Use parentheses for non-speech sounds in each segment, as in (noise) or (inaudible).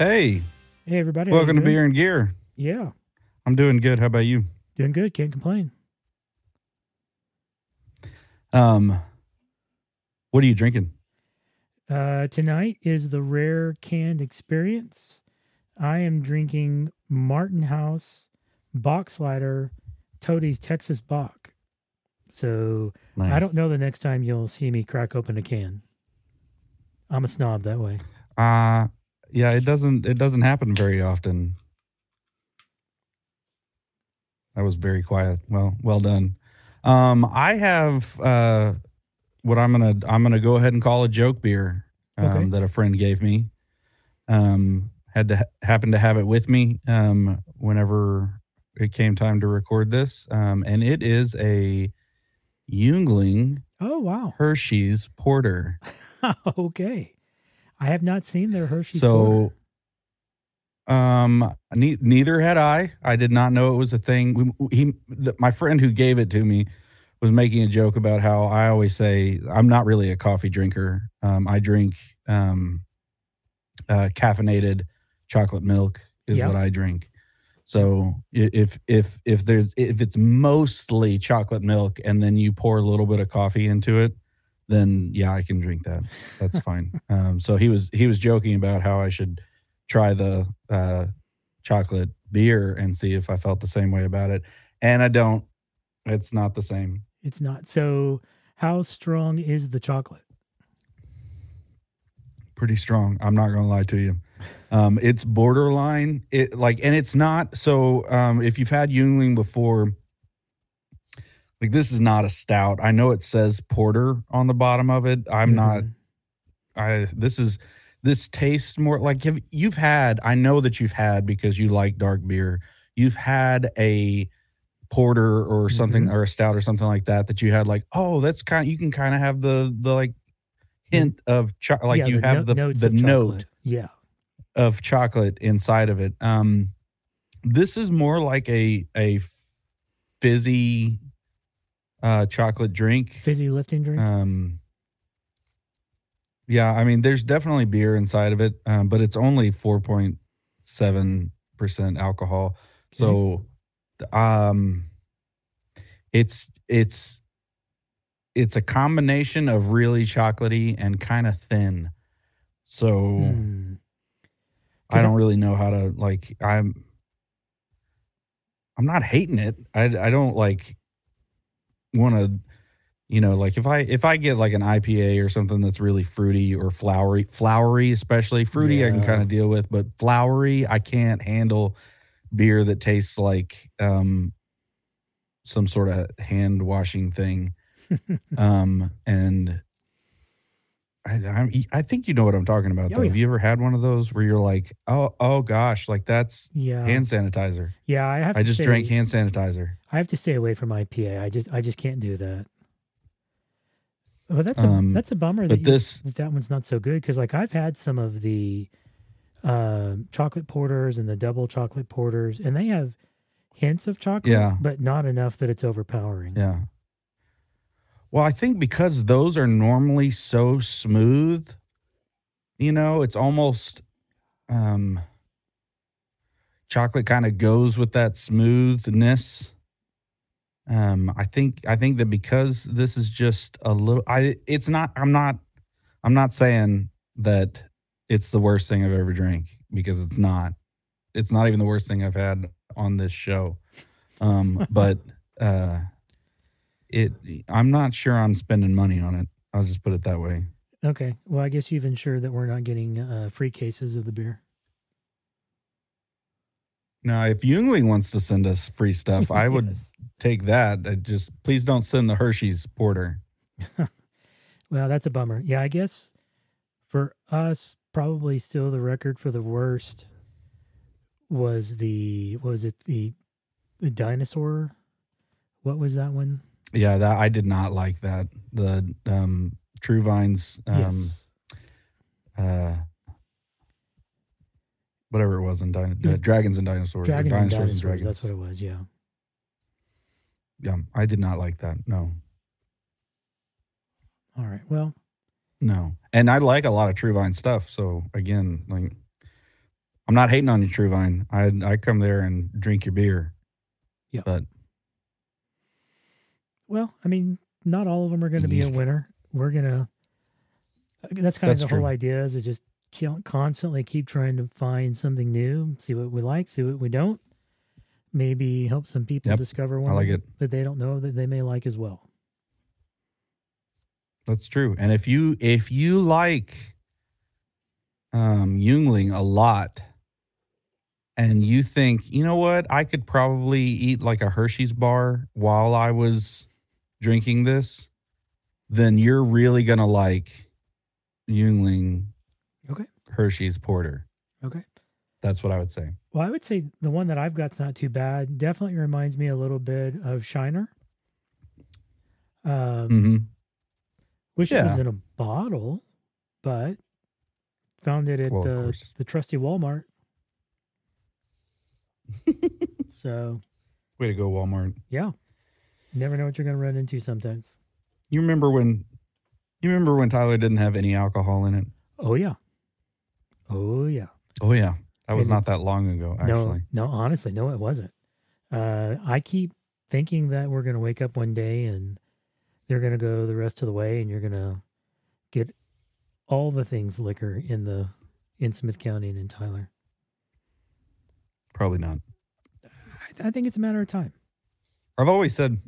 Hey, Hey, everybody. welcome to? Beer and Gear. Yeah, I'm doing good. How about you? doing good. Can't complain. Um, what are you drinking? Uh, tonight is the rare canned experience. I am drinking Martin House Bockslider Toadie's Texas Bock. So Nice. I don't know the next time you'll see me crack open a can. I'm a snob that way. Uh yeah, it doesn't. It doesn't happen very often. That was very quiet. Well, well done. Um, I have uh, what I'm gonna I'm gonna go ahead and call a joke beer um, Okay. that a friend gave me. Um, had to ha- happen to have it with me um, whenever it came time to record this, um, and it is a Yuengling Oh, wow. Hershey's Porter. (laughs) okay. I have not seen their Hershey. so um ne- neither had i i did not know it was a thing we, he the, my friend who gave it to me was making a joke about how i always say i'm not really a coffee drinker um i drink um uh caffeinated chocolate milk is Yeah. what i drink so if if if there's if it's mostly chocolate milk and then you pour a little bit of coffee into it then yeah i can drink that. That's (laughs) fine. Um so he was he was joking about how i should try the uh chocolate beer and see if i felt the same way about it. And i don't. It's not the same. It's not. So how strong is the chocolate? pretty strong. I'm not gonna lie to you. Um it's borderline. It like and it's not so um if you've had Yuengling before like this is not a stout i know it says porter on the bottom of it i'm not Mhm. I this is this tastes more like have, you've had I know that you've had because you like dark beer. You've had a porter or something Mm-hmm. or a stout or something like that that you had like oh that's kind of you can kind of have the the like hint of cho- like Yeah, you the have no- the the note. Yeah. of chocolate inside of it. Um this is more like a a fizzy uh chocolate drink. Fizzy lifting drink. Um, yeah, I mean, there's definitely beer inside of it, um, but it's only 4.7 percent alcohol. So, um, it's it's it's a combination of really chocolatey and kind of thin. So Hmm. I don't really know how to like. I'm I'm not hating it. I I don't like want to you know like if i if i get like an ipa or something that's really fruity or flowery flowery especially fruity i can kind of deal with but flowery i can't handle beer that tastes like um some sort of hand washing thing. (laughs) Um and I, I'm, I think you know what I'm talking about. Oh, Though. yeah. Have you ever had one of those where you're like, oh, oh gosh, like that's Yeah. hand sanitizer? yeah. I have. I just stay, drank hand sanitizer. I have to stay away from IPA. I just. I just can't do that. But that's a Um, that's a bummer but that you- this- that, one's not so good because like I've had some of the um chocolate porters and the double chocolate porters and they have hints of chocolate, Yeah. but not enough that it's overpowering. Yeah. Well, I think because those are normally so smooth, you know, it's almost um chocolate kind of goes with that smoothness. Um I think I think that because this is just a little I it's not I'm not I'm not saying that it's the worst thing I've ever drank because it's not. It's not even the worst thing I've had on this show. Um (laughs) but uh it i'm not sure i'm spending money on it i'll just put it that way Okay. Well, I guess you've ensured that we're not getting uh, free cases of the beer. now if Yuengling wants to send us free stuff i would (laughs) Yes. take that I just please don't send the hershey's porter (laughs) Well, that's a bummer. Yeah, I guess for us, probably still the record for the worst was the was it the the dinosaur? What was that one? Yeah that i did not like that the um true vines um yes. uh whatever it was in Dino- was- dragons and dinosaurs or Dragons and dinosaurs dinosaurs. dragons That's what it was. Yeah. yeah i did not like that no All right. Well, No. And I like a lot of True Vine stuff. So again, like I'm not hating on you, True Vine. I I come there and drink your beer. Yeah. But Well, I mean, not all of them are going to be a winner. We're gonna. That's kind That's of the whole idea is to just constantly keep trying to find something new, see what we like, see what we don't. Maybe help some people Yep, discover one like that, that they don't know that they may like as well. That's true. And if you if you like um Yuengling a lot and you think, you know what, I could probably eat like a Hershey's bar while I was drinking this, then you're really gonna like Yuengling Okay. Hershey's Porter. Okay. That's what I would say. Well, I would say the one that I've got's not too bad. Definitely reminds me a little bit of Shiner. Um, hmm Wish it was in a bottle, but found it at Well, the the trusty Walmart. (laughs) so Way to go, Walmart. yeah, you never know what you're going to run into sometimes. You remember when you remember when Tyler didn't have any alcohol in it? Oh yeah, oh yeah. Oh yeah. That was And not that long ago, actually. No, no, honestly, no, it wasn't. Uh, I keep thinking that we're going to wake up one day and they're going to go the rest of the way, and you're going to get all the things liquor in the in Smith County and in Tyler. Probably not. I, I think it's a matter of time. I've always said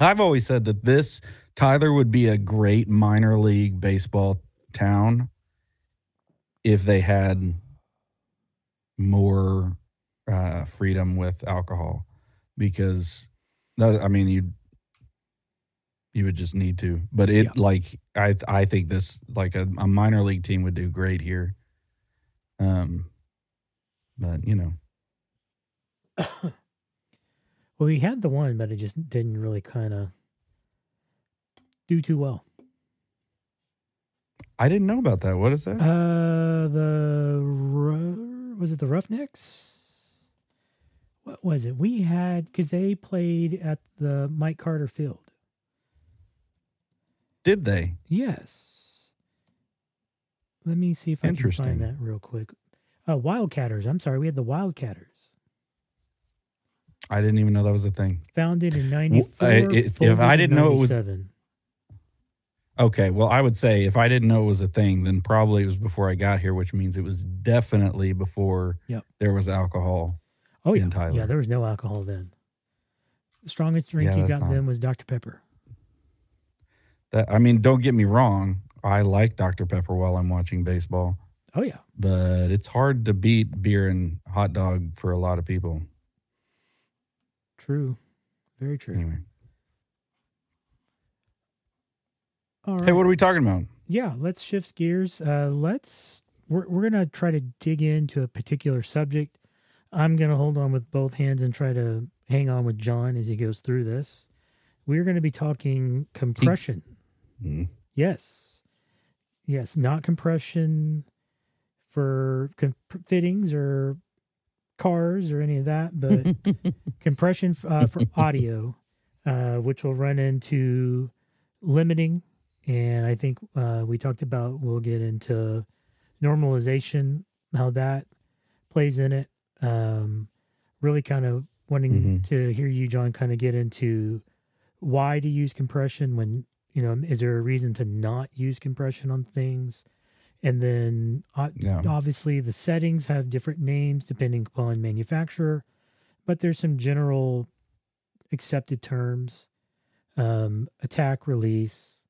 I've always said that this Tyler would be a great minor league baseball town if they had more uh, freedom with alcohol because I mean you you would just need to. But it Yeah. like I I think this like a, a minor league team would do great here. Um but you know (coughs) Well, we had the one, but it just didn't really kind of do too well. I didn't know about that what is that Uh, the Ru- was it the Roughnecks? What was it? We had because they played at the Mike Carter Field. did they Yes. Let me see if I can find that real quick. Uh, Wildcatters. I'm sorry, we had the Wildcatters. I didn't even know that was a thing. Founded in uh, I- '94. if- if I didn't know it was- Okay, well, I would say if I didn't know it was a thing, then probably it was before I got here, which means it was definitely before Yep. there was alcohol. Oh yeah, yeah. There was no alcohol then. The strongest drink Yeah, you got not- then was Dr Pepper. That I mean, don't get me wrong, I like Dr Pepper while I'm watching baseball, Oh yeah, but it's hard to beat beer and hot dog for a lot of people. True, very true. Anyway, All right. hey, what are we talking about? yeah, let's shift gears. Uh, let's we're we're gonna try to dig into a particular subject. I'm gonna hold on with both hands and try to hang on with John as he goes through this. We're gonna be talking compression. Hmm. Yes, yes, not compression for com- fittings or cars or any of that, (laughs) but compression uh, for audio, uh, which will run into limiting. And I think uh, we talked about we'll get into normalization, how that plays in it. Um, really kind of wanting Mhm. to hear you, John, kind of get into why to use compression when, you know, is there a reason to not use compression on things? And then uh, Yeah. obviously the settings have different names depending upon manufacturer, but there's some general accepted terms um, attack release,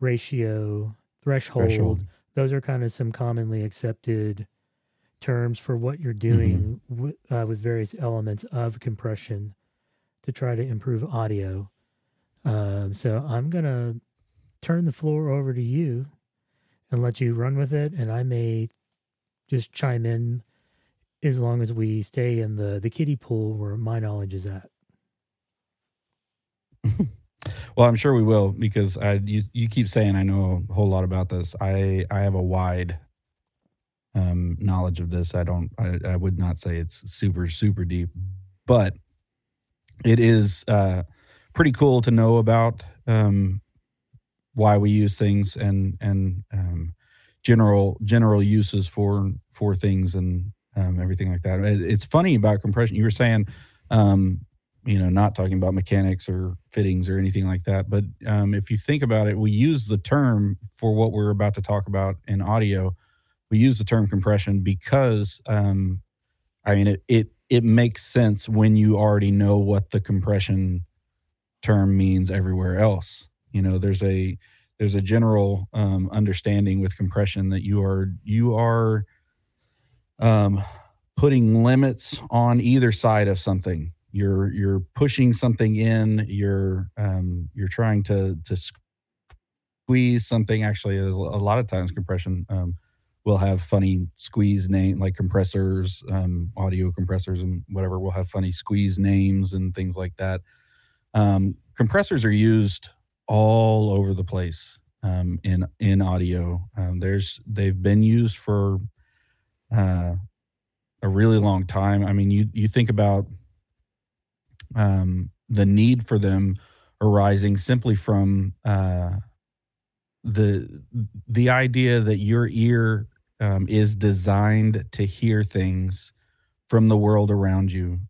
ratio, threshold. Threshold. Those are kind of some commonly accepted terms for what you're doing with, uh, with various elements of compression to try to improve audio. Um, so I'm going to turn the floor over to you and let you run with it. And I may just chime in as long as we stay in the, the kiddie pool where my knowledge is at. (laughs) Well, I'm sure we will because I you, you keep saying I know a whole lot about this. I I have a wide um, knowledge of this. I don't. I, I would not say it's super super deep, but it is uh, pretty cool to know about um, why we use things and and um, general general uses for for things and um, everything like that. It, it's funny about compression. You were saying, um, you know, not talking about mechanics or fittings or anything like that. But um, if you think about it, we use the term for what we're about to talk about in audio. We use the term compression because, um, I mean, it, it it makes sense when you already know what the compression term means everywhere else. You know, there's a there's a general um, understanding with compression that you are you are um, putting limits on either side of something. You're you're pushing something in. You're um, you're trying to to squeeze something. Actually, a lot of times compression um, will have funny squeeze name like compressors, um, audio compressors, and whatever. will have funny squeeze names and things like that. Um, compressors are used all over the place um, in in audio. Um, there's they've been used for uh, a really long time. I mean, you you think about um, the need for them arising simply from uh, the the idea that your ear um, is designed to hear things from the world around you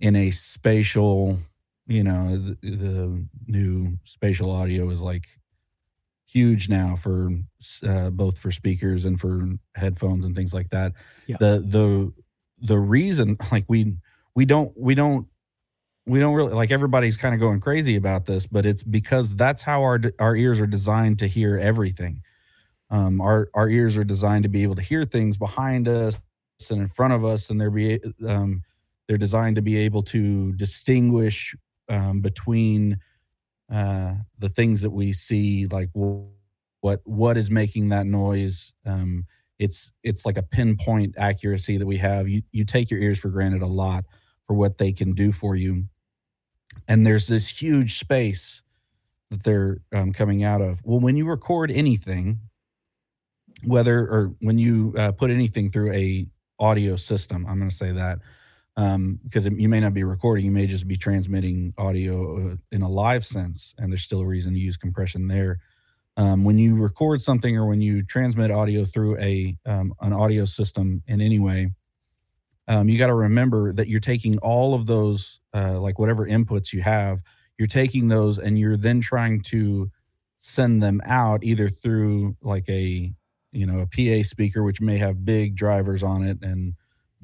in a spatial you know the, the new spatial audio is like huge now for uh, both for speakers and for headphones and things like that yeah. the the the reason (laughs) like we we don't we don't we don't really like everybody's kind of going crazy about this but it's because that's how our our ears are designed to hear everything um, our our ears are designed to be able to hear things behind us and in front of us and they're be um, they're designed to be able to distinguish um, between uh, the things that we see, like what what is making that noise. Um, it's it's like a pinpoint accuracy that we have. You you take your ears for granted a lot for what they can do for you, and there's this huge space that they're um, coming out of. Well, when you record anything, whether or when you uh, put anything through a audio system, I'm going to say that um, because you may not be recording, you may just be transmitting audio uh, in a live sense, and there's still a reason to use compression there. Um, when you record something or when you transmit audio through a um, an audio system in any way, um, you got to remember that you're taking all of those, uh, like whatever inputs you have, you're taking those and you're then trying to send them out either through like a you know a PA speaker, which may have big drivers on it and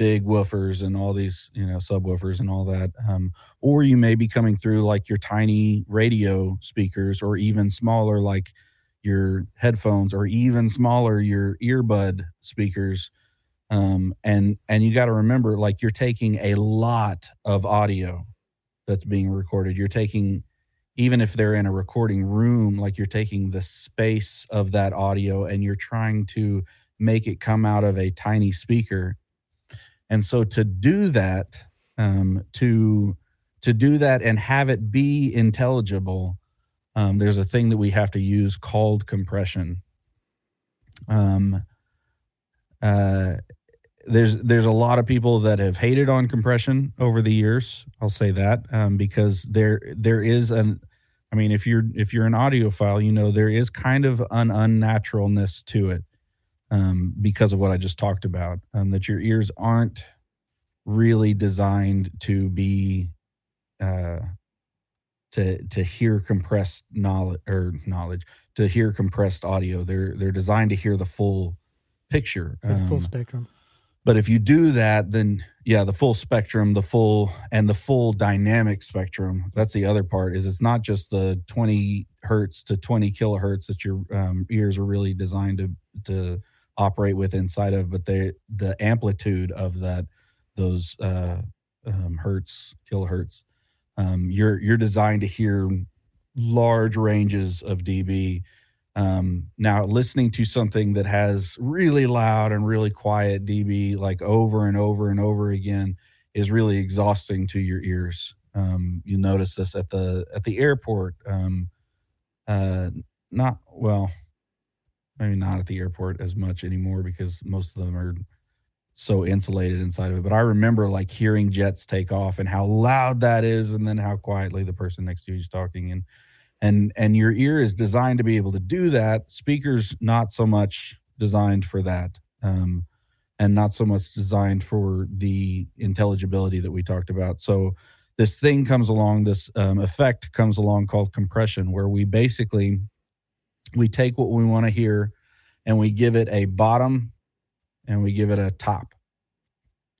big woofers and all these you know subwoofers and all that um, or you may be coming through like your tiny radio speakers or even smaller like your headphones or even smaller your earbud speakers um, and and you got to remember like you're taking a lot of audio that's being recorded. You're taking even if they're in a recording room like you're taking the space of that audio and you're trying to make it come out of a tiny speaker and so to do that, um, to to do that and have it be intelligible, um, there's a thing that we have to use called compression. Um, uh, there's there's a lot of people that have hated on compression over the years. I'll say that um, because there there is an I mean, if you're if you're an audiophile, you know there is kind of an unnaturalness to it um, because of what I just talked about. Um, that your ears aren't really designed to be uh, to to hear compressed knowledge or knowledge to hear compressed audio. They're they're designed to hear the full picture, um, full spectrum. But if you do that, then yeah, the full spectrum, the full and the full dynamic spectrum. That's the other part. Is it's not just the twenty hertz to twenty kilohertz that your um, ears are really designed to to operate with inside of, but they the amplitude of that those uh, um, hertz kilohertz. Um, you're you're designed to hear large ranges of dB. Um, now, listening to something that has really loud and really quiet dB, like over and over and over again, is really exhausting to your ears. Um, you notice this at the at the airport. Um, uh, not well, maybe not at the airport as much anymore because most of them are so insulated inside of it. But I remember like hearing jets take off and how loud that is, and then how quietly the person next to you is talking. And and and your ear is designed to be able to do that. Speakers not so much designed for that. Um, and not so much designed for the intelligibility that we talked about. So this thing comes along, this um, effect comes along called compression, where we basically we take what we want to hear and we give it a bottom and we give it a top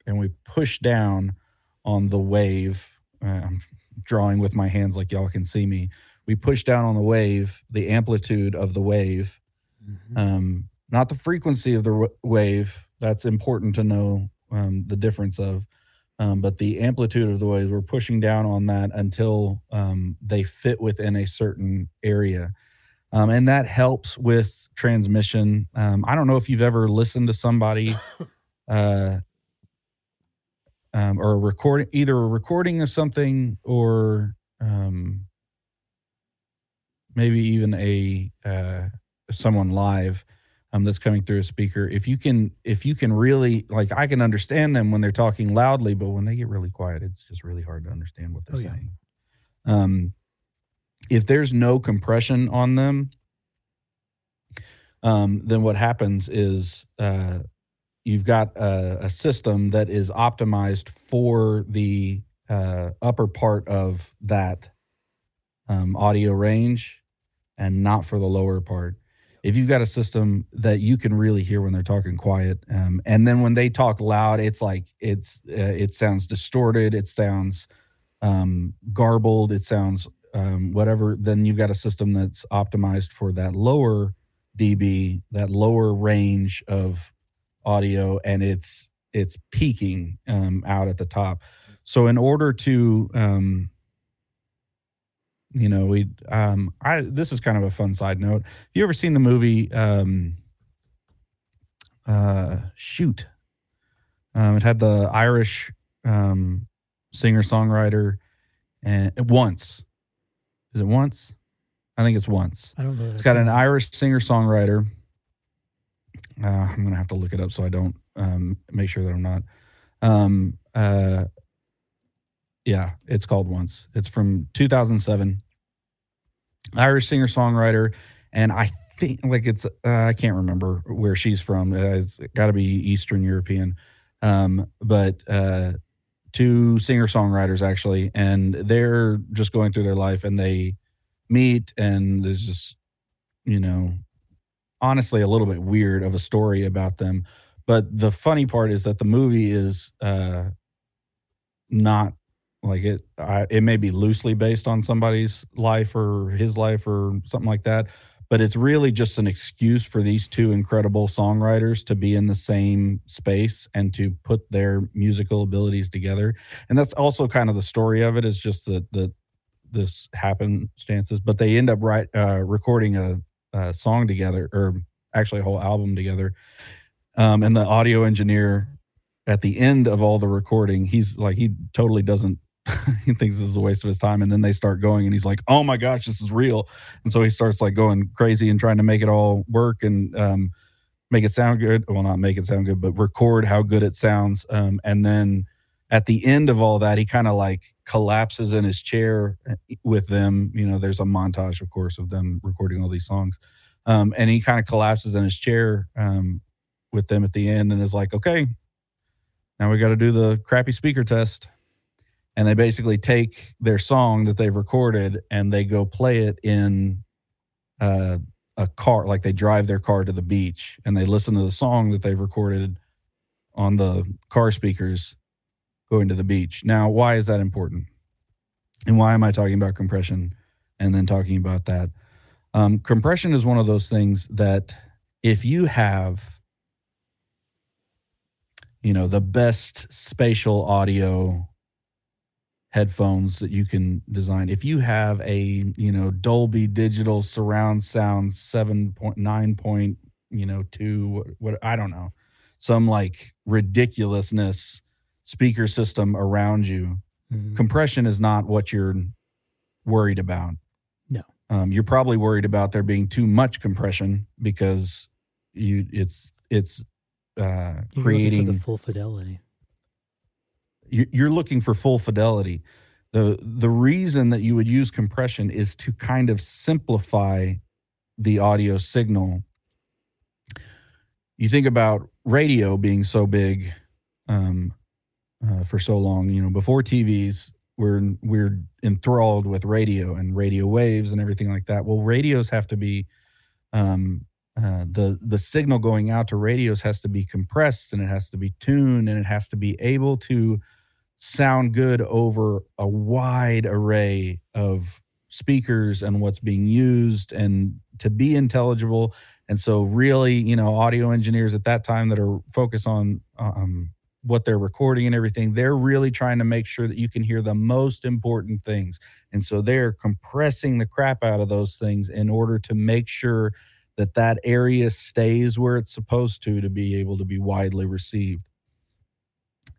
and we push down on the wave. Uh, I'm drawing with my hands like y'all can see me. We push down on the wave, the amplitude of the wave, mm-hmm. um, not the frequency of the w- wave. That's important to know um, the difference of, um, but the amplitude of the waves. We're pushing down on that until um, they fit within a certain area. Um, and that helps with transmission. Um, I don't know if you've ever listened to somebody (laughs) uh, um, or a recording, either a recording of something or um, maybe even a uh, someone live um, that's coming through a speaker. If you can, if you can really like, I can understand them when they're talking loudly, but when they get really quiet, it's just really hard to understand what they're oh, saying. Yeah. Um, if there's no compression on them, um, then what happens is uh, you've got a, a, system that is optimized for the uh, upper part of that um, audio range and not for the lower part. If you've got a system that you can really hear when they're talking quiet, um, and then when they talk loud, it's like it's uh, it sounds distorted, it sounds um, garbled, it sounds um, whatever. Then you've got a system that's optimized for that lower dB, that lower range of audio and it's it's peaking um, out at the top. So in order to um, you know, we um I this is kind of a fun side note. Have you ever seen the movie um uh shoot? Um it had the Irish um singer songwriter and once. Is it once? I think it's once. I don't know. It's got an Irish singer songwriter uh, I'm gonna have to look it up so I don't um, make sure that I'm not. Um, uh, yeah, it's called Once. It's from 2007. Irish singer songwriter, and I think like it's uh, I can't remember where she's from. Uh, it's got to be Eastern European, um, but uh, two singer songwriters actually, and they're just going through their life, and they meet, and there's just you know honestly a little bit weird of a story about them. But the funny part is that the movie is uh, not like it. I, it may be loosely based on somebody's life or his life or something like that, but it's really just an excuse for these two incredible songwriters to be in the same space and to put their musical abilities together. And that's also kind of the story of it is just that that this happenstances, but they end up right uh, recording a uh, song together, or actually a whole album together. Um, and the audio engineer at the end of all the recording, he's like, he totally doesn't. (laughs) he thinks this is a waste of his time, and then they start going, and he's like, "Oh my gosh, this is real!" And so he starts like going crazy and trying to make it all work and um, make it sound good. Well, not make it sound good, but record how good it sounds. Um, and then at the end of all that, he kind of like collapses in his chair eh, with them. You know, there's a montage, of course, of them recording all these songs. Um, and he kind of collapses in his chair um, with them at the end and is like, okay, now we got to do the crappy speaker test. And they basically take their song that they've recorded and they go play it in uh, a car, like they drive their car to the beach and they listen to the song that they've recorded on the car speakers going to the beach. Now, why is that important? And why am I talking about compression and then talking about that? Um, compression is one of those things that if you have, you know, the best spatial audio headphones that you can design, if you have a, you know, Dolby digital surround sound 7.9 point, you know, two, what, what I don't know, some like ridiculousness speaker system around you, mm-hmm. compression is not what you're worried about. No. Um, you're probably worried about there being too much compression because you it's it's uh, creating the full fidelity. You're looking for full fidelity. the The reason that you would use compression is to kind of simplify the audio signal. You think about radio being so big um, uh, for so long, you know, before TVs, we're we're enthralled with radio and radio waves and everything like that. Well, radios have to be um, uh, the the signal going out to radios has to be compressed and it has to be tuned and it has to be able to sound good over a wide array of speakers and what's being used and to be intelligible. And so really you know audio engineers at that time that are focused on um, what they're recording and everything they're really trying to make sure that you can hear the most important things. And so they're compressing the crap out of those things in order to make sure that that area stays where it's supposed to to be able to be widely received.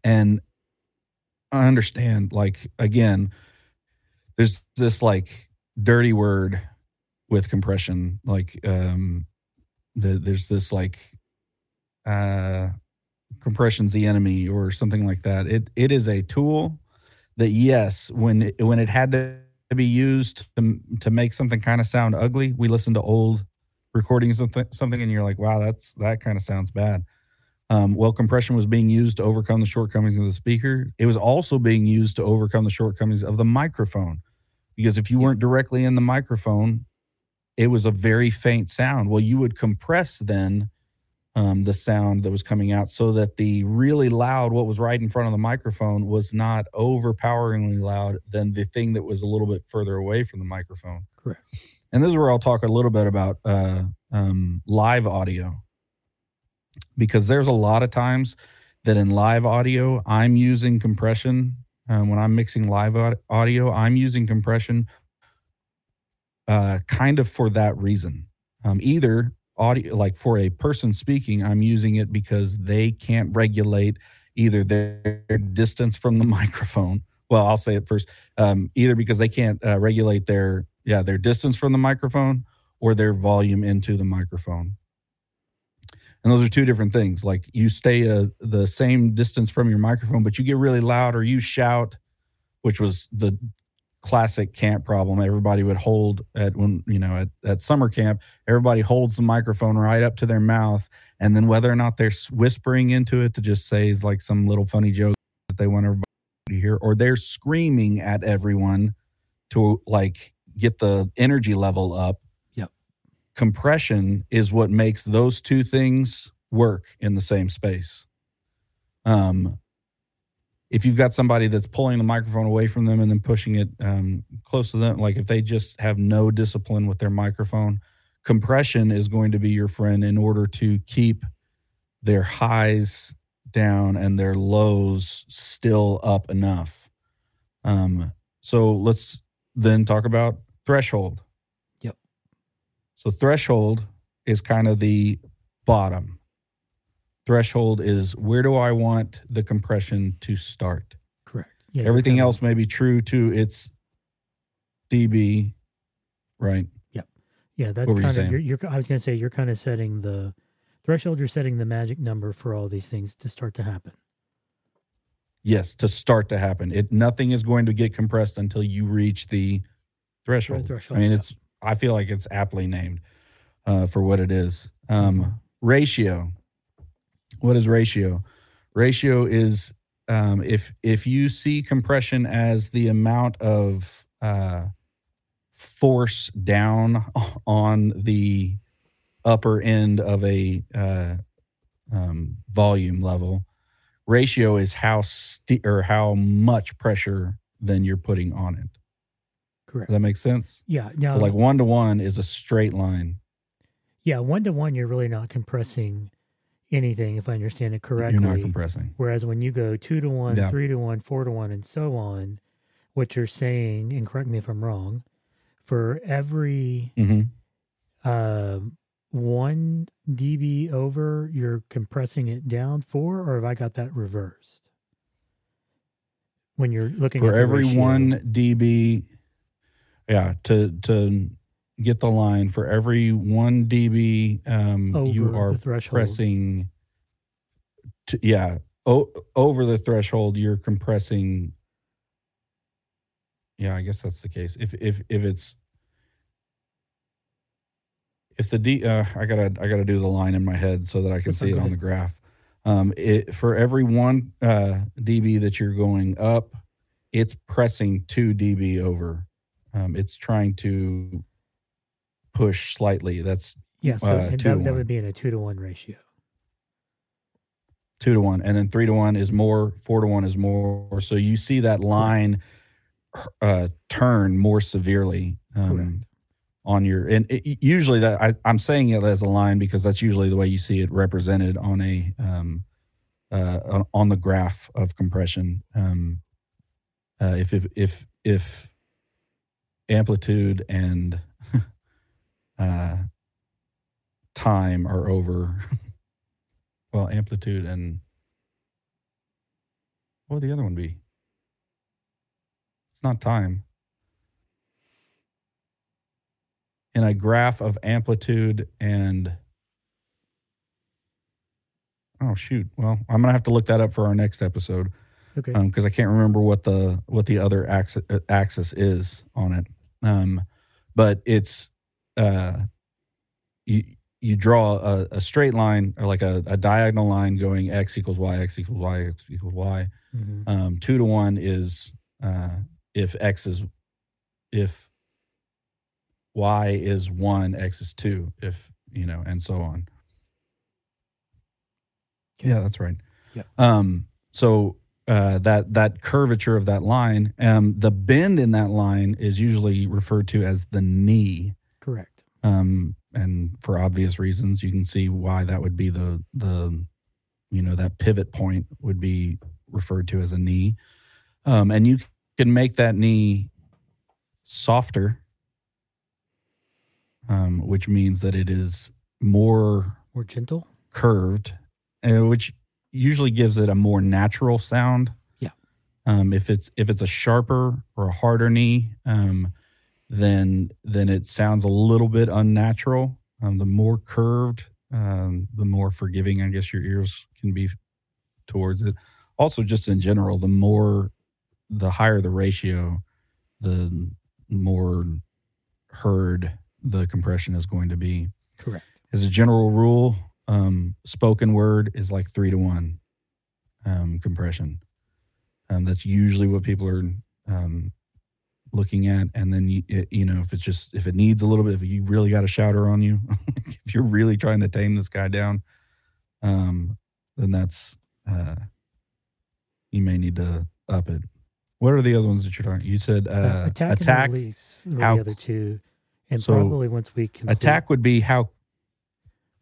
And i understand like again there's this like dirty word with compression like um the, there's this like uh compression's the enemy or something like that. It it is a tool that yes when when it had to be used to, to make something kind of sound ugly we listen to old recording something something and you're like wow that's that kind of sounds bad um, well compression was being used to overcome the shortcomings of the speaker. It was also being used to overcome the shortcomings of the microphone. Because if you weren't directly in the microphone it was a very faint sound. Well you would compress then um, the sound that was coming out so that the really loud what was right in front of the microphone was not overpoweringly loud than the thing that was a little bit further away from the microphone. Correct. and this is where I'll talk a little bit about uh, um, live audio because there's a lot of times that in live audio I'm using compression um, when I'm mixing live audio. I'm using compression uh, kind of for that reason. Um, either audio, like for a person speaking, I'm using it because they can't regulate either their distance from the (laughs) microphone. Well, I'll say it first. Um, either because they can't uh, regulate their yeah their distance from the microphone or their volume into the microphone and those are two different things like you stay uh, the same distance from your microphone but you get really loud or you shout which was the classic camp problem everybody would hold at when you know at, at summer camp everybody holds the microphone right up to their mouth and then whether or not they're whispering into it to just say like some little funny joke that they want everybody to hear or they're screaming at everyone to like get the energy level up. Compression is what makes those two things work in the same space. Um, if you've got somebody that's pulling the microphone away from them and then pushing it um, close to them, like if they just have no discipline with their microphone, compression is going to be your friend in order to keep their highs down and their lows still up enough. Um, so let's then talk about threshold. So threshold is kind of the bottom. Threshold is where do I want the compression to start? Correct. Yeah, Everything else may be true to its dB, right? Yep. Yeah, that's What were you kind of you're, you're. I was going to say you're kind of setting the threshold. You're setting the magic number for all these things to start to happen. Yes, to start to happen. It nothing is going to get compressed until you reach the threshold. threshold, I mean, yeah. it's I feel like it's aptly named uh, for what it is. Um, ratio. What is ratio? Ratio is um, if if you see compression as the amount of uh, force down (laughs) on the upper end of a uh, um, volume level, ratio is how st- or how much pressure then you're putting on it. Correct. Does that make sense? Yeah. Now, So like one to one is a straight line. yeah, one to one, you're really not compressing anything, if I understand it correctly. You're not compressing. Whereas when you go two to one, Yeah. three to one, four to one, and so on, what you're saying, and correct me if I'm wrong, for every hmm um, one dB over, you're compressing it down for, or have I got that reversed? When you're looking at For every ratio. one dB, yeah, to to get the line for every one dB, um, over you are the threshold. pressing. To, yeah, o- over the threshold, you're compressing. Yeah, I guess that's the case. If if if it's if the D, uh, I gotta I gotta do the line in my head so that I can That's see it on the graph. Um, it, for every one uh, dB that you're going up, it's pressing two dB over. Um, it's trying to push slightly. That's Yeah, so Uh, and two to that, that would be in a two to one ratio. two to one, and then three to one is more, four to one is more. So you see that line uh, turn more severely um, on your. And it, usually that I, I'm saying it as a line because that's usually the way you see it represented on a um, uh, on- on the graph of compression. Um, uh, if if if if amplitude and (laughs) uh, time are over (laughs) well amplitude and what would the other one be it's not time in a graph of amplitude and oh shoot well i'm gonna have to look that up for our next episode Okay. because I can't remember what the what the other axis, axis is on it. Um, but it's uh, you you draw a, a straight line or like a, a diagonal line going x equals y, x equals y, x equals y. Mhm. Um, two to one is uh, if x is if y is one, x is two. If you know, and so on. Yeah, that's right. Yeah. Um, so uh, that that curvature of that line, um, the bend in that line is usually referred to as the knee. Correct. Um, and for obvious reasons, you can see why that would be the the you know that pivot point would be referred to as a knee. Um, and you can make that knee softer, um, which means that it is more More gentle. curved, uh, which usually gives it a more natural sound. Yeah. Um, if it's if it's a sharper or a harder knee, um, then then it sounds a little bit unnatural. Um, the more curved, um, the more forgiving I guess your ears can be towards it. Also, just in general, the more the higher the ratio, the more heard the compression is going to be Correct. as a general rule, um, spoken word is like three to one um, compression. Um, that's usually what people are um, looking at. And then you, it- you know, if it's just if it needs a little bit, if you really got a shouter on you, (laughs) if you're really trying to tame this guy down, um, then that's uh, you may need to up it. What are the other ones that you're talking? You said uh, Uh, attack, attack. and release how- the other two, and So, probably once we complete, Attack would be how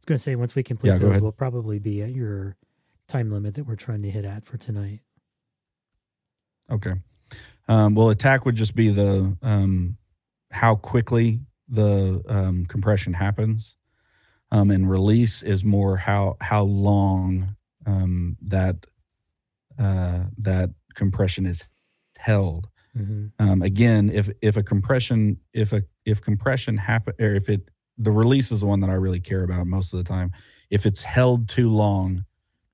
going to say once we complete Yeah, those, we'll probably be at your time limit that we're trying to hit at for tonight. Okay. Um, well, attack would just be the um, how quickly the um, compression happens, um, and release is more how how long um, that uh, that compression is held. hmm Um, again, if if a compression if a if compression happen or if it the release is the one that I really care about most of the time. If it's held too long,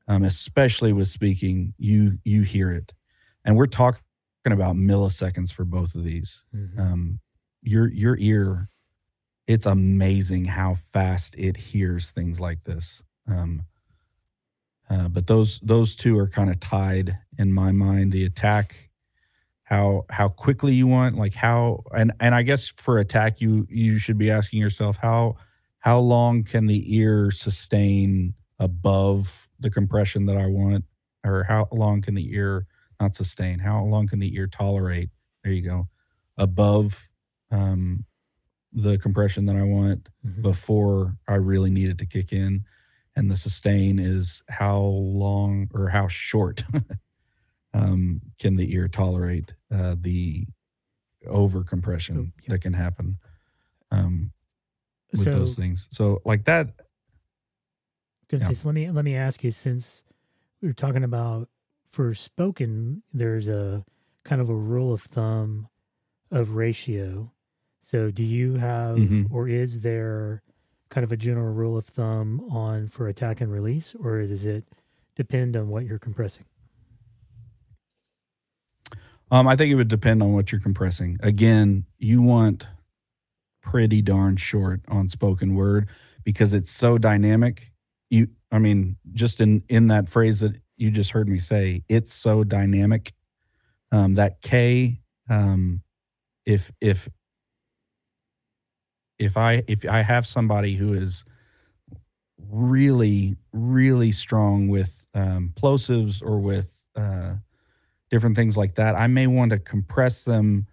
um, especially with speaking, you you hear it, and we're talking about milliseconds for both of these. hmm Um, your your ear, it's amazing how fast it hears things like this. Um, uh, but those those two are kind of tied in my mind. The attack, how how quickly you want, like how and and I guess for attack you you should be asking yourself how how long can the ear sustain above the compression that I want, or how long can the ear not sustain? How long can the ear tolerate? There you go, above um, the compression that I want hmm before I really need it to kick in. And the sustain is how long or how short (laughs) um, can the ear tolerate uh, the over compression that can happen um, with So, those things. So, like that, gonna Yeah. say, so let me let me ask you since we were talking about for spoken, there's a kind of a rule of thumb of ratio. So do you have Mhm. or is there kind of a general rule of thumb on for attack and release, or does it depend on what you're compressing? Um, I think it would depend on what you're compressing. Again, you want pretty darn short on spoken word because it's so dynamic. You I mean, just in in that phrase that you just heard me say, it's so dynamic. Um, that K, um, if if if I if I have somebody who is really really strong with um, plosives or with uh, different things like that, I may want to compress them.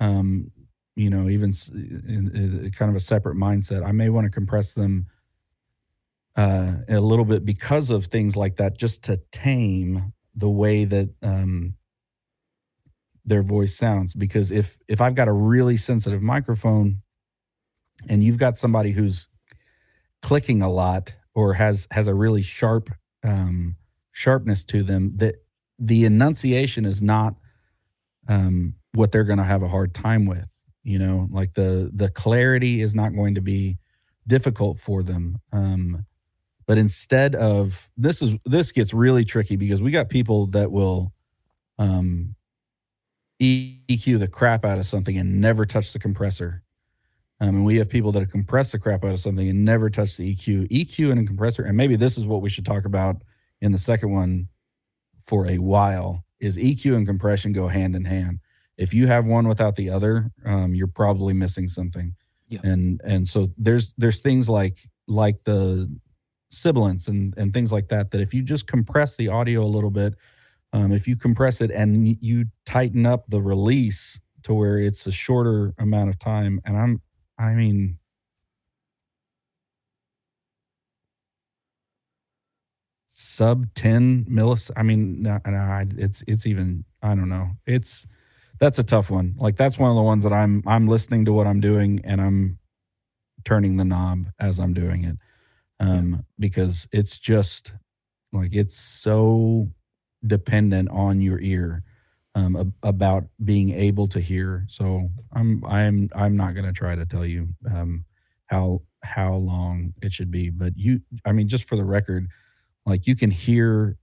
Um, you know, even in, in kind of a separate mindset, I may want to compress them uh, a little bit because of things like that, just to tame the way that um, their voice sounds. Because if if I've got a really sensitive microphone, and you've got somebody who's clicking a lot or has has a really sharp um, sharpness to them, that the enunciation is not um, what they're going to have a hard time with. You know, like the the clarity is not going to be difficult for them. Um, but instead of this is this gets really tricky because we got people that will um, EQ the crap out of something and never touch the compressor. Um, and we have people that compress the crap out of something and never touch the EQ. EQ and a compressor, and maybe this is what we should talk about in the second one for a while, is EQ and compression go hand in hand. If you have one without the other, um, you're probably missing something. Yeah. And and so there's there's things like like the sibilants and and things like that that if you just compress the audio a little bit, um, if you compress it and you tighten up the release to where it's a shorter amount of time, and I'm I mean, sub 10 millis. I mean, no, no, it's it's even I don't know. It's that's a tough one. Like that's one of the ones that I'm I'm listening to what I'm doing and I'm turning the knob as I'm doing it. Um because it's just like it's so dependent on your ear um, ab- about being able to hear. So I'm I'm I'm not going to try to tell you um, how how long it should be, but you I mean just for the record, like you can hear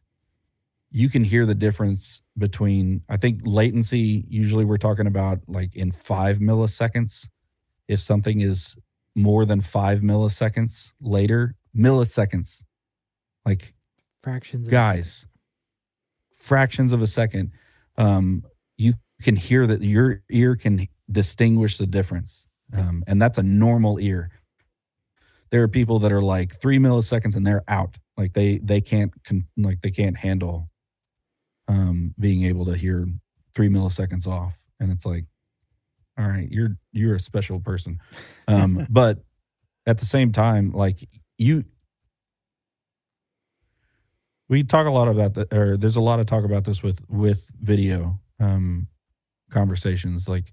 you can hear the difference between I think latency usually we're talking about like in 5 milliseconds. If something is more than 5 milliseconds later milliseconds. Like Fractions. of guys fractions of a second. Um, you can hear that your ear can distinguish the difference. Um, and that's a normal ear. There are people that are like three milliseconds and they're out like they they can't con- like they can't handle um, being able to hear three milliseconds off. And it's like all right you're you're a special person. Um, (laughs) but at the same time like you we talk a lot about that or there's a lot of talk about this with with video um conversations. Like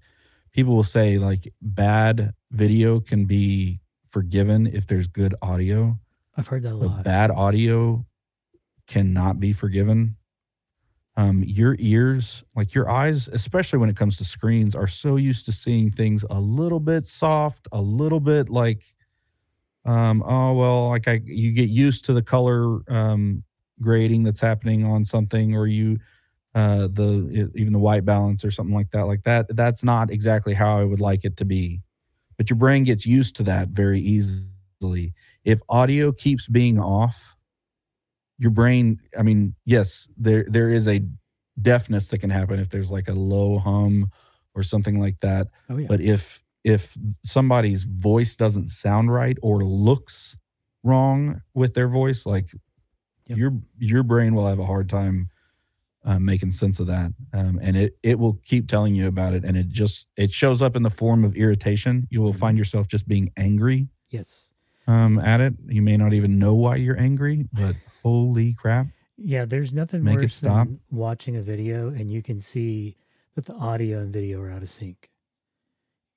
people will say like bad video can be forgiven if there's good audio I've heard that a lot. bad audio cannot be forgiven. Um your ears like your eyes especially when it comes to screens are so used to seeing things a little bit soft a little bit like um oh well like i you get used to the color um grading that's happening on something or you uh the even the white balance or something like that like that that's not exactly how i would like it to be. But your brain gets used to that very easily if audio keeps being off your brain i mean yes there there is a deafness that can happen if there's like a low hum or something like that oh yeah. but if if somebody's voice doesn't sound right or looks wrong with their voice like Yep. your your brain will have a hard time uh, making sense of that um, and it it will keep telling you about it and it just it shows up in the form of irritation you will Mhm. find yourself just being angry yes. Um, at it you may not even know why you're angry but holy crap Yeah, there's nothing Make it worse stop. than watching a video and you can see that the audio and video are out of sync.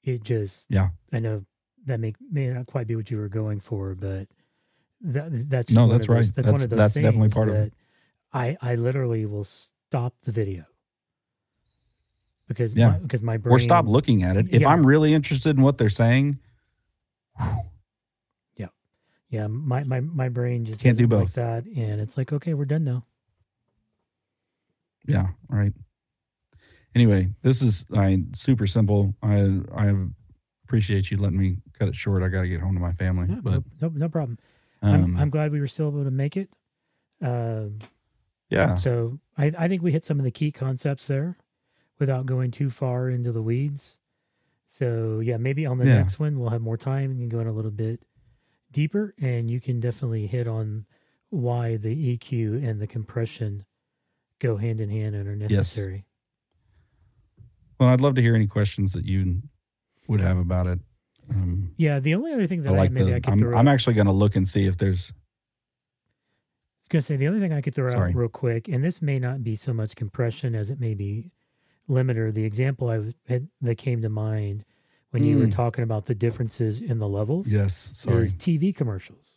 It just Yeah. I know that may may not quite be what you were going for, but that that's just No, one that's of those, right. That's, one of those that's things definitely part of it. I I literally will stop the video because Yeah. my, because my brain or stop looking at it if Yeah. i'm really interested in what they're saying Yeah, my my my brain just Can't do doesn't like both. that, and it's like okay, we're done now. yeah right anyway this is i super simple i i appreciate you letting me cut it short i gotta get home to my family Yeah, but no, no, no problem. I'm, Um, I'm glad we were still able to make it. Um, yeah. so I, I think we hit some of the key concepts there without going too far into the weeds. So yeah, maybe on the Yeah. next one we'll have more time and you can go in a little bit deeper and you can definitely hit on why the EQ and the compression go hand in hand and are necessary. Yes. Well, I'd love to hear any questions that you would have about it. Um, Yeah, the only other thing that I I, like maybe the. I could I'm, throw I'm actually going to look and see if there's. I was gonna say the only thing I could throw Sorry. out real quick, and this may not be so much compression as it may be limiter. The example I had that came to mind when you were Mm. talking about the differences in the levels Yes. Sorry. is TV commercials.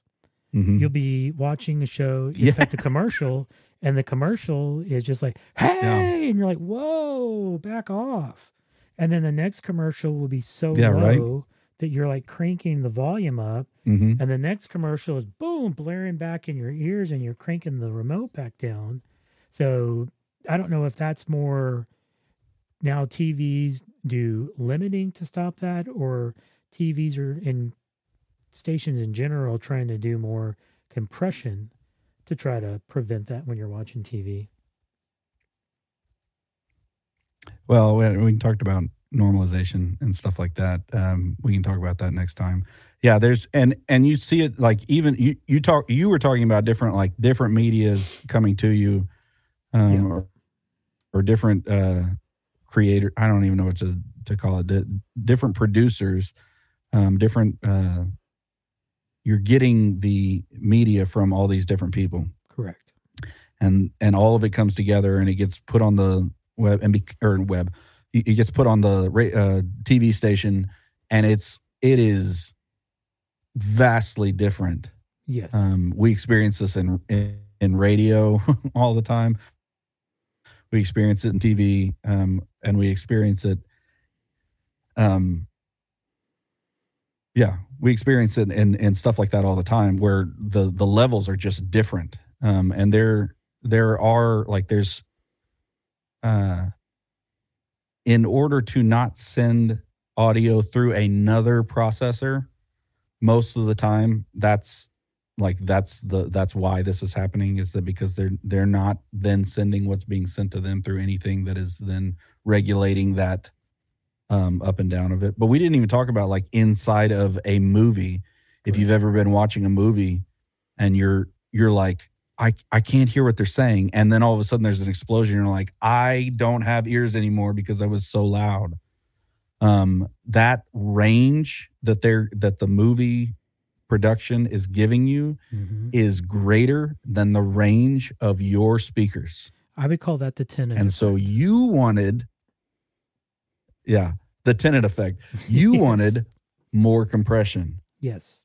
Mhm. You'll be watching a show, you Yeah. cut the commercial, (laughs) and the commercial is just like, "Hey," and you're like, "Whoa, back off!" And then the next commercial will be so Yeah, right. low that you're like cranking the volume up, Mhm. and the next commercial is boom blaring back in your ears and you're cranking the remote back down so i don't know if that's more now tvs do limiting to stop that or tvs are in stations in general trying to do more compression to try to prevent that when you're watching tv Well, we, we talked about normalization and stuff like that. Um, we can talk about that next time. Yeah, there's and and you see it like even you you talk you were talking about different like different medias coming to you, um, Yeah. or, or different uh, creator. I don't even know what to to call it. Di- different producers, um, different. Uh, you're getting the media from all these different people correct and and all of it comes together and it gets put on the web and be, or web it it gets put on the uh, TV station and it's it is vastly different yes um, we experience this in, in in radio (laughs) all the time we experience it in TV um, and we experience it um yeah we experience it in, in stuff like that all the time where the the levels are just different. Um and there there are like there's uh in order to not send audio through another processor most of the time that's like that's the that's why this is happening is that because they're they're not then sending what's being sent to them through anything that is then regulating that um up and down of it. But we didn't even talk about like inside of a movie. If you've ever been watching a movie and you're you're like I, I can't hear what they're saying and then all of a sudden there's an explosion you're like i don't have ears anymore because i was so loud. Um that range that they're that the movie production is giving you Mhm. is greater than the range of your speakers. I would call that the Tenet and so you wanted yeah the Tenet effect. (laughs) You Yes. wanted more compression. Yes.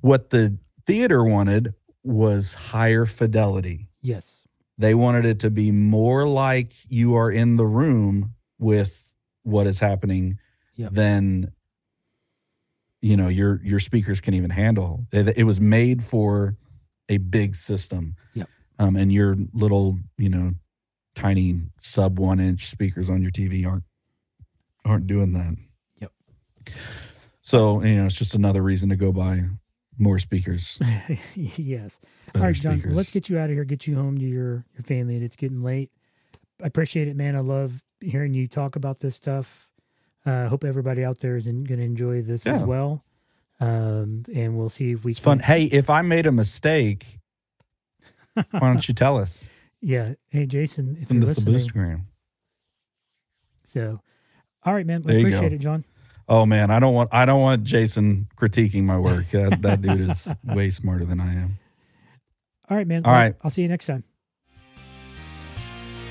What the theater wanted was higher fidelity. Yes. They wanted it to be more like you are in the room with what is happening Yep. than you know your your speakers can even handle it, it was made for a big system Yep. um, and your little you know tiny sub one inch speakers on your tv aren't aren't doing that Yep. so you know it's just another reason to go buy more speakers (laughs) yes All right, John, speakers. let's get you out of here, get you home to your, your family. And it's getting late. I appreciate it, man. I love hearing you talk about this stuff. I uh, hope everybody out there is going to enjoy this as well. Um, and we'll see if we it's can. fun hey if i made a mistake why don't you tell us (laughs) Yeah. Hey, Jason, if in you're the listening. Sabustagram? So, all right, man. I There appreciate it, John. Oh man, I don't want I don't want Jason critiquing my work. That, that dude is (laughs) way smarter than I am. All right, man. All Well, right. I'll see you next time.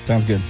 Sounds good.